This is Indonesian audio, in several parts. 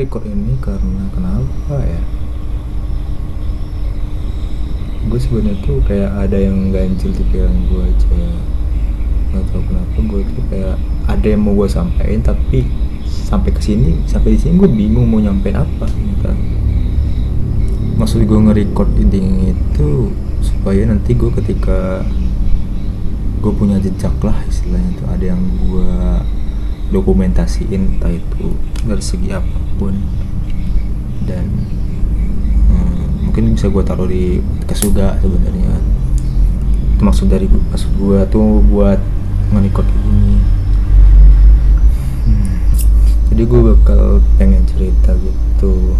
gue nge-record ini karena kenapa ya? Gue sebenarnya tuh kayak ada yang ganjil di pikiran gue aja. Nggak tahu kenapa gue tuh kayak ada yang mau gue sampaikan tapi sampai ke sini sampai di sini gue bingung mau nyampein apa gitu. Maksud gue nge-record ini itu supaya nanti gue ketika gue punya jejak lah istilahnya tuh ada yang gue dokumentasiin entah itu dari segi apa pun. Dan hmm, mungkin bisa gue taruh di juga sebenarnya. Itu maksud dari maksud gue tuh buat nge-record ini. Hmm, jadi gue bakal pengen cerita gitu.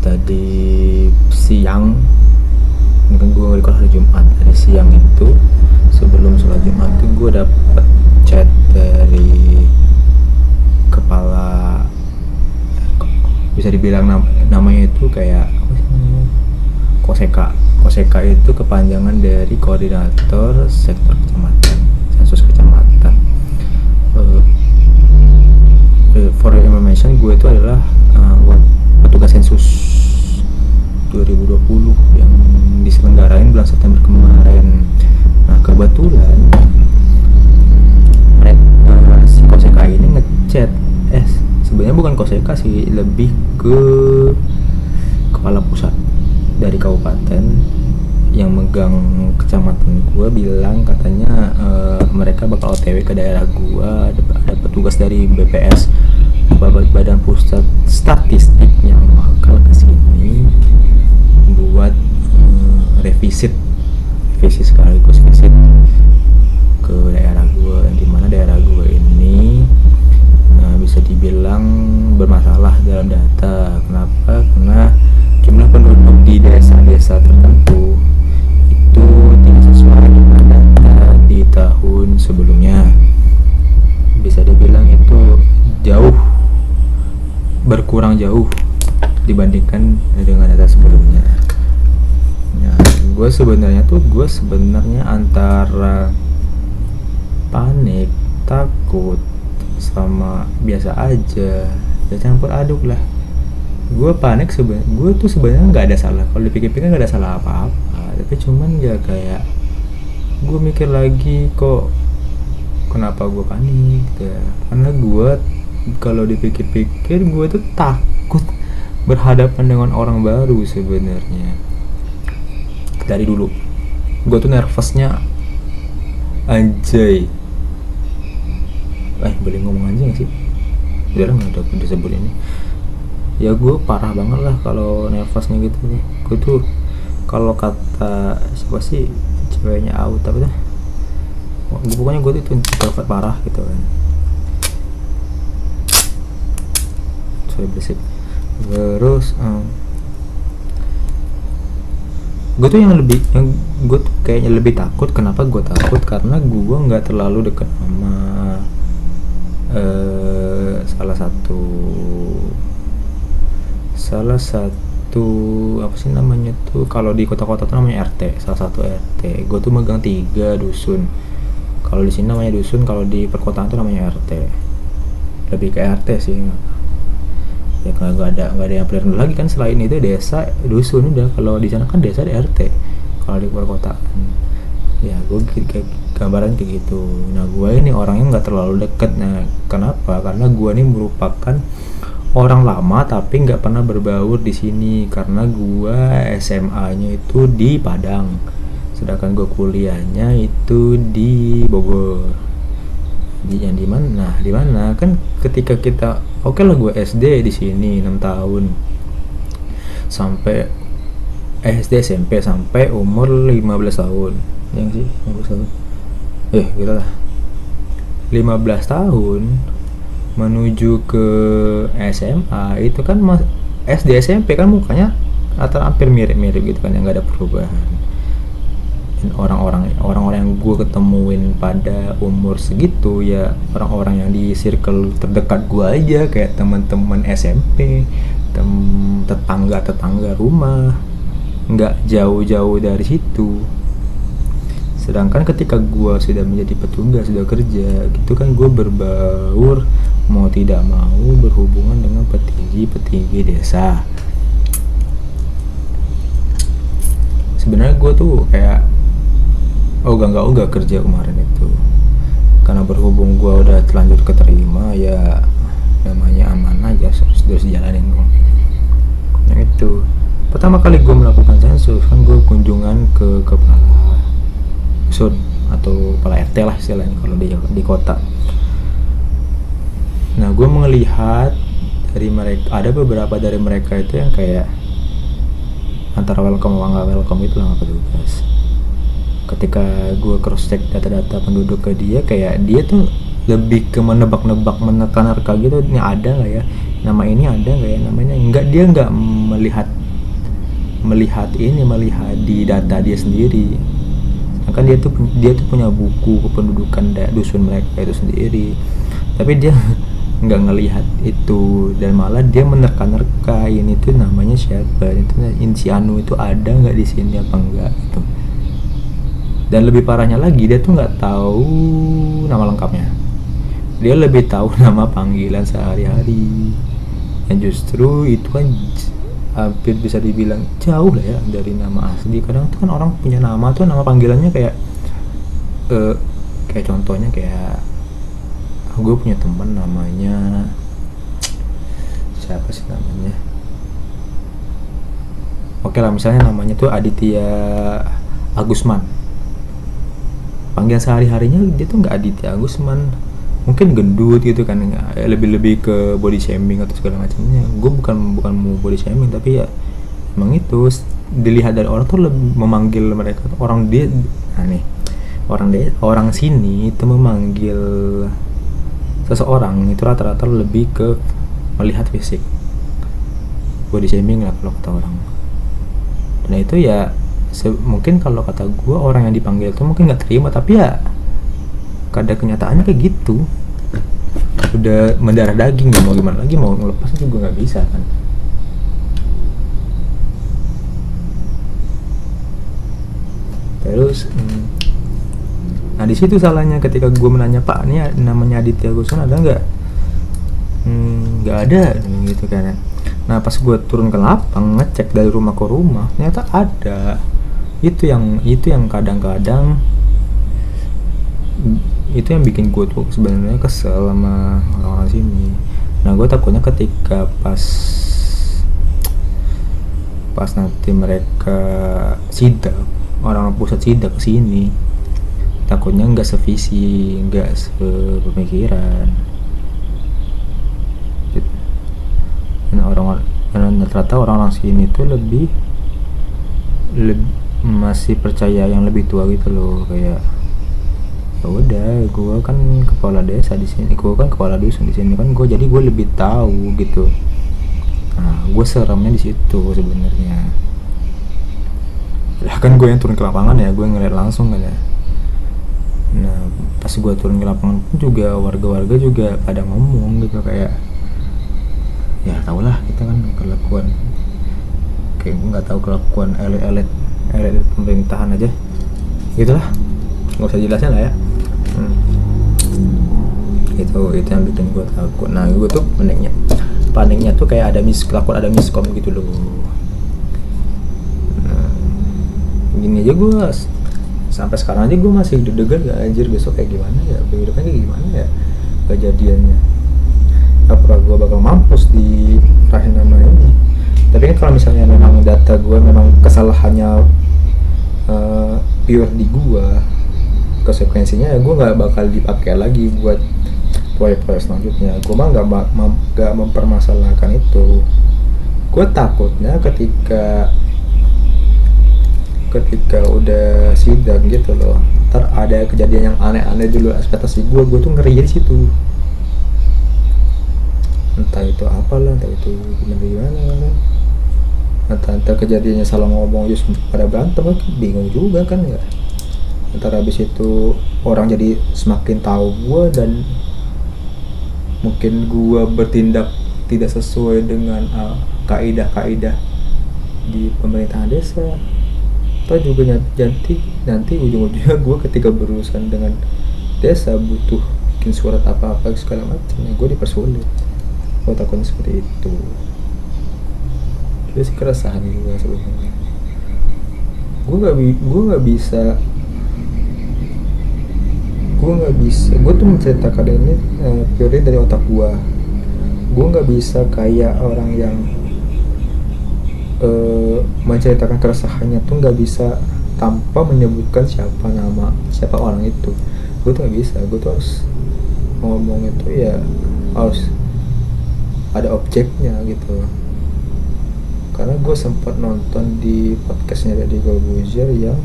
Tadi siang kan gue record hari Jumat dari siang itu sebelum sholat Jumat itu gue dapet chat dari kepala bisa dibilang nam namanya itu kayak apa sih namanya? Koseka. Koseka itu kepanjangan dari koordinator sektor kecamatan sensus kecamatan. Uh, for your information gue itu adalah uh, petugas sensus 2020 yang diselenggarain bulan September kemarin. Nah kebetulan mereka si Koseka ini ngechat eh sebenarnya bukan Koseka sih lebih ke kepala pusat dari kabupaten yang megang kecamatan gue bilang katanya uh, mereka bakal OTW ke daerah gue ada, petugas dari BPS Badan Pusat Statistik yang bakal ke sini buat uh, revisit revisi sekaligus visit ke daerah gue yang di mana daerah uh, bisa dibilang bermasalah dalam data. Kenapa? Karena jumlah penduduk di desa-desa tertentu itu tidak sesuai dengan data di tahun sebelumnya. Bisa dibilang itu jauh berkurang jauh dibandingkan dengan data sebelumnya. Ya gue sebenarnya tuh gue sebenarnya antara panik takut sama biasa aja. Ya campur aduk lah. Gue panik sebenarnya gue tuh sebenarnya nggak ada salah. Kalau dipikir-pikir nggak ada salah apa-apa. Tapi cuman ya kayak gue mikir lagi kok kenapa gue panik gitu ya. Karena gue kalau dipikir-pikir gue tuh takut berhadapan dengan orang baru sebenarnya. Dari dulu. Gue tuh nervousnya anjay eh boleh ngomong anjing gak sih? Nggak ada disebut ini. Ya gue parah banget lah kalau nervousnya gitu. Gue tuh kalau kata siapa sih ceweknya out tapi dah pokoknya gue tuh introvert parah gitu kan. Sorry berisik. Terus um, gue tuh yang lebih yang gue tuh kayaknya lebih takut. Kenapa gue takut? Karena gue nggak terlalu deket sama uh, salah satu salah satu apa sih namanya tuh? Kalau di kota-kota tuh namanya RT salah satu RT gue tuh megang tiga dusun. Kalau di sini namanya dusun kalau di perkotaan tuh namanya RT lebih ke RT sih. Ya nggak ada nggak ada yang pilihan lagi kan selain itu desa dusun udah. Kalau di sana kan desa di RT kalau di perkotaan. Ya gue kayak gambaran kayak gitu. Nah gue ini orangnya nggak terlalu deket. Nah kenapa? Karena gue ini merupakan orang lama tapi nggak pernah berbaur di sini. Karena gue SMA-nya itu di Padang. Sedangkan gue kuliahnya itu di Bogor. Di yang di mana? Nah di mana? Kan ketika kita oke okay lah gue SD di sini 6 tahun. Sampai eh, SD SMP sampai umur 15 tahun. Yang sih? 15 tahun eh gitu lah. 15 tahun menuju ke SMA itu kan mas SD SMP kan mukanya atau hampir mirip-mirip gitu kan yang nggak ada perubahan. Orang-orang orang-orang yang gue ketemuin pada umur segitu ya orang-orang yang di circle terdekat gue aja kayak teman-teman SMP tem tetangga tetangga rumah nggak jauh-jauh dari situ sedangkan ketika gue sudah menjadi petugas sudah kerja gitu kan gue berbaur mau tidak mau berhubungan dengan petinggi-petinggi desa. Sebenarnya gue tuh kayak ogah nggak ogah kerja kemarin itu. Karena berhubung gue udah terlanjur keterima ya namanya aman aja terus terus jalanin gue nah itu. Pertama kali gue melakukan sensus kan gue kunjungan ke kepala sun atau kepala RT lah istilahnya kalau di di kota. Nah gue melihat dari mereka ada beberapa dari mereka itu yang kayak antara welcome sama nggak welcome itu lah petugas ketika gue cross check data-data penduduk ke dia kayak dia tuh lebih ke menebak-nebak menerka-nerka gitu ini ada nggak ya? Nama ini ada nggak ya? Namanya enggak dia nggak melihat melihat ini melihat di data dia sendiri kan dia tuh dia tuh punya buku kependudukan dusun mereka itu sendiri. Tapi dia nggak ngelihat itu. Dan malah dia menerka-nerka ini tuh namanya siapa? Itu si Anu itu ada nggak di sini apa enggak gitu. Dan lebih parahnya lagi dia tuh nggak tahu nama lengkapnya. Dia lebih tahu nama panggilan sehari-hari. Yang justru itu kan hampir bisa dibilang jauh lah ya dari nama asli. Kadang tuh kan orang punya nama tuh nama panggilannya kayak uh, kayak contohnya kayak gue punya teman namanya siapa sih namanya? Oke lah misalnya namanya tuh Aditya Agusman. Panggilan sehari harinya dia tuh nggak Aditya Agusman mungkin gendut gitu kan lebih lebih ke body shaming atau segala macamnya. Gue bukan bukan mau body shaming tapi ya emang itu. Dilihat dari orang tuh lebih memanggil mereka orang dia nih orang dia orang sini itu memanggil seseorang itu rata-rata lebih ke melihat fisik. Body shaming lah kalau kata orang. Dan itu ya mungkin kalau kata gue orang yang dipanggil itu mungkin nggak terima tapi ya kadang kenyataannya kayak gitu. Udah mendarah daging mau gimana lagi mau ngelepas juga nggak bisa kan. Terus hmm, nah di situ salahnya ketika gue menanya pak ini namanya Aditya Gusun ada nggak? Hmm, nggak hmm, ada gitu kan. Nah pas gue turun ke lapang ngecek dari rumah ke rumah ternyata ada. Itu yang itu yang kadang-kadang itu yang bikin gue tuh sebenarnya kesel sama orang-orang sini. Nah gue takutnya ketika pas pas nanti mereka sidak orang pusat sidak ke sini takutnya nggak sevisi nggak sepemikiran. Dan orang dan ternyata orang-orang sini tuh lebih lebih masih percaya yang lebih tua gitu loh kayak ya udah gue kan kepala desa di sini gue kan kepala dusun di sini kan gue jadi gue lebih tahu gitu. Nah gue seremnya di situ sebenarnya. Ya kan gue yang turun ke lapangan ya gue ngeliat langsung kan ya. Nah pas gue turun ke lapangan pun juga warga-warga juga pada ngomong gitu kayak ya tau lah kita kan kelakuan. Kayak nggak tahu kelakuan elit-elit elit pemerintahan aja. Gitulah. Nggak usah jelasin lah ya. Itu itu yang bikin gue takut. Nah gue tuh paniknya. Paniknya tuh kayak ada mis kelakuan ada miskom gitu loh. Nah, gini aja gue sampai sekarang aja gue masih deg-degan gak anjir besok kayak gimana ya? Kehidupan kayak gimana ya? Kejadiannya. Apa gue bakal mampus di rahim nama ini? Tapi kan kalau misalnya memang data gue memang kesalahannya uh, pure di gue konsekuensinya ya gue nggak bakal dipakai lagi buat proyek-proyek selanjutnya. Gue mah nggak nggak mempermasalahkan itu. Gue takutnya ketika ketika udah sidang gitu loh ntar ada kejadian yang aneh-aneh dulu ekspektasi gue gue tuh ngeri di situ. Entah itu apalah entah itu gimana gimana. Entah entah kejadiannya salah ngomong just pada berantem kan bingung juga kan ya. Ntar habis itu orang jadi semakin tahu gue dan mungkin gue bertindak tidak sesuai dengan uh, kaidah-kaidah di pemerintahan desa. Atau juga nanti nanti ujung-ujungnya gue ketika berurusan dengan desa butuh bikin surat apa-apa segala macam ya gue dipersulit. Gue takutnya seperti itu. Itu sih keresahan gue sebenarnya. Gue bi gue nggak bisa gue nggak bisa gue tuh menceritakan ini uh, dari otak gue gue nggak bisa kayak orang yang uh, menceritakan keresahannya tuh nggak bisa tanpa menyebutkan siapa nama siapa orang itu. Gue tuh nggak bisa gue tuh harus ngomong itu ya harus ada objeknya gitu. Karena gue sempat nonton di podcastnya dari Gobuzier yang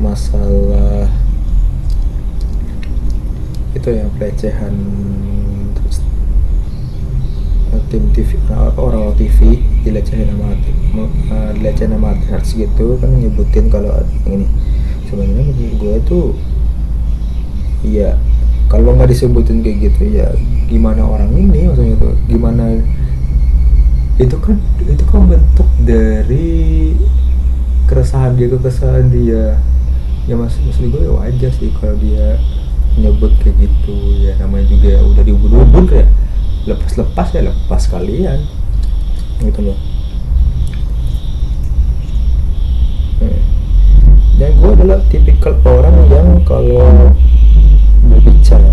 masalah itu yang pelecehan terus. Eh, tim TV orang TV dilecehin sama uh, dilecehin sama artis gitu kan nyebutin kalau ini. Sebenarnya menurut gue tuh iya kalau nggak disebutin kayak gitu ya gimana orang ini maksudnya tuh gimana itu kan itu kan bentuk dari keresahan dia keresahan dia. Ya mas maksud gue ya wajar sih kalau dia nyebut kayak gitu ya namanya juga ya udah diubur-ubur kayak lepas-lepas ya lepas kalian. Gitu loh. Hmm. dan gue adalah tipikal orang yang kalau berbicara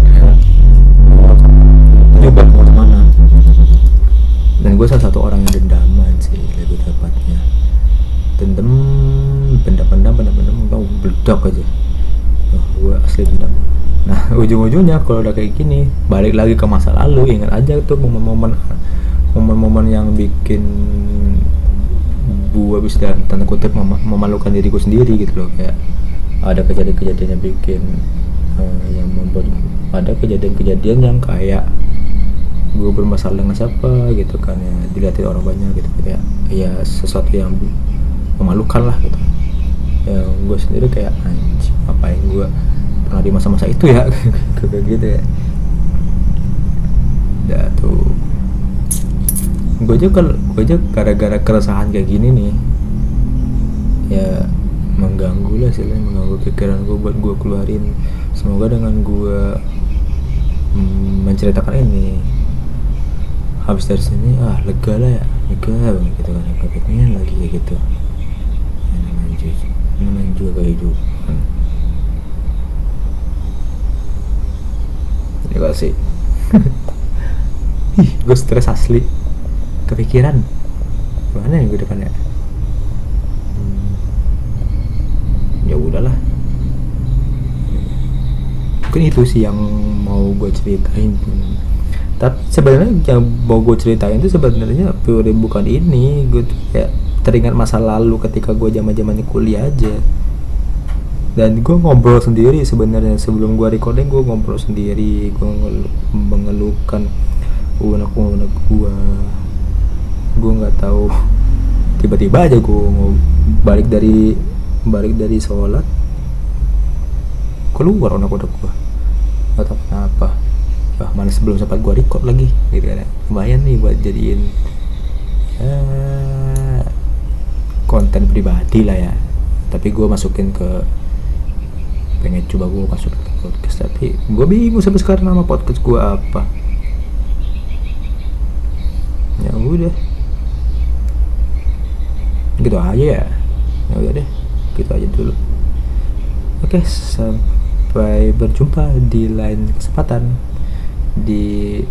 nyoba ke mana-mana dan gue salah satu orang yang dendaman sih lebih tepatnya. Dendam pendam-pendam pendam-pendam tau beledak aja. Oh, gue asli dendam nah ujung-ujungnya kalau udah kayak gini balik lagi ke masa lalu ingat aja tuh momen-momen momen-momen yang bikin gue bisa tanda kutip mem memalukan diriku sendiri gitu loh kayak ada kejadian-kejadian yang bikin uh, yang membuat ada kejadian-kejadian yang kayak gue bermasalah dengan siapa gitu kan ya dilihatin orang banyak gitu kayak ya sesuatu yang memalukan lah gitu. Ya gue sendiri kayak anjing ngapain gue pernah di masa-masa itu ya. Kayak gitu ya. Ya tuh. Gue aja kalau gue aja gara-gara keresahan kayak gini nih ya mengganggu lah sih mengganggu pikiran gue buat gue keluarin. Semoga dengan gue mm, menceritakan ini habis dari sini ah lega lah ya. Lega banget gitu kan pengen lagi kayak gitu. Namanya juga namanya juga kehidupan gak sih. Ih gue stres asli. Kepikiran. Gimana ya gue depannya? Hmm. ya udahlah. Mungkin itu sih yang mau gue ceritain. Tapi sebenarnya yang mau gue ceritain itu sebenarnya pure bukan ini. Gue tuh teringat masa lalu ketika gue zaman zamannya kuliah aja dan gue ngobrol sendiri sebenarnya. Sebelum gue recording gue ngobrol sendiri. Gue mengeluhkan unek-unek gue gue nggak tahu. Tiba-tiba aja gue balik dari balik dari sholat keluar unek-unek gue nggak tahu kenapa. Wah mana sebelum sempat gue record lagi gitu kan lumayan nih buat jadiin ya, konten pribadi lah ya. Tapi gue masukin ke pengen coba gue masuk podcast tapi gue bingung sampai sekarang nama podcast gue apa. Ya udah. Gitu aja ya. Ya udah deh gitu aja dulu. Oke sampai berjumpa di lain kesempatan di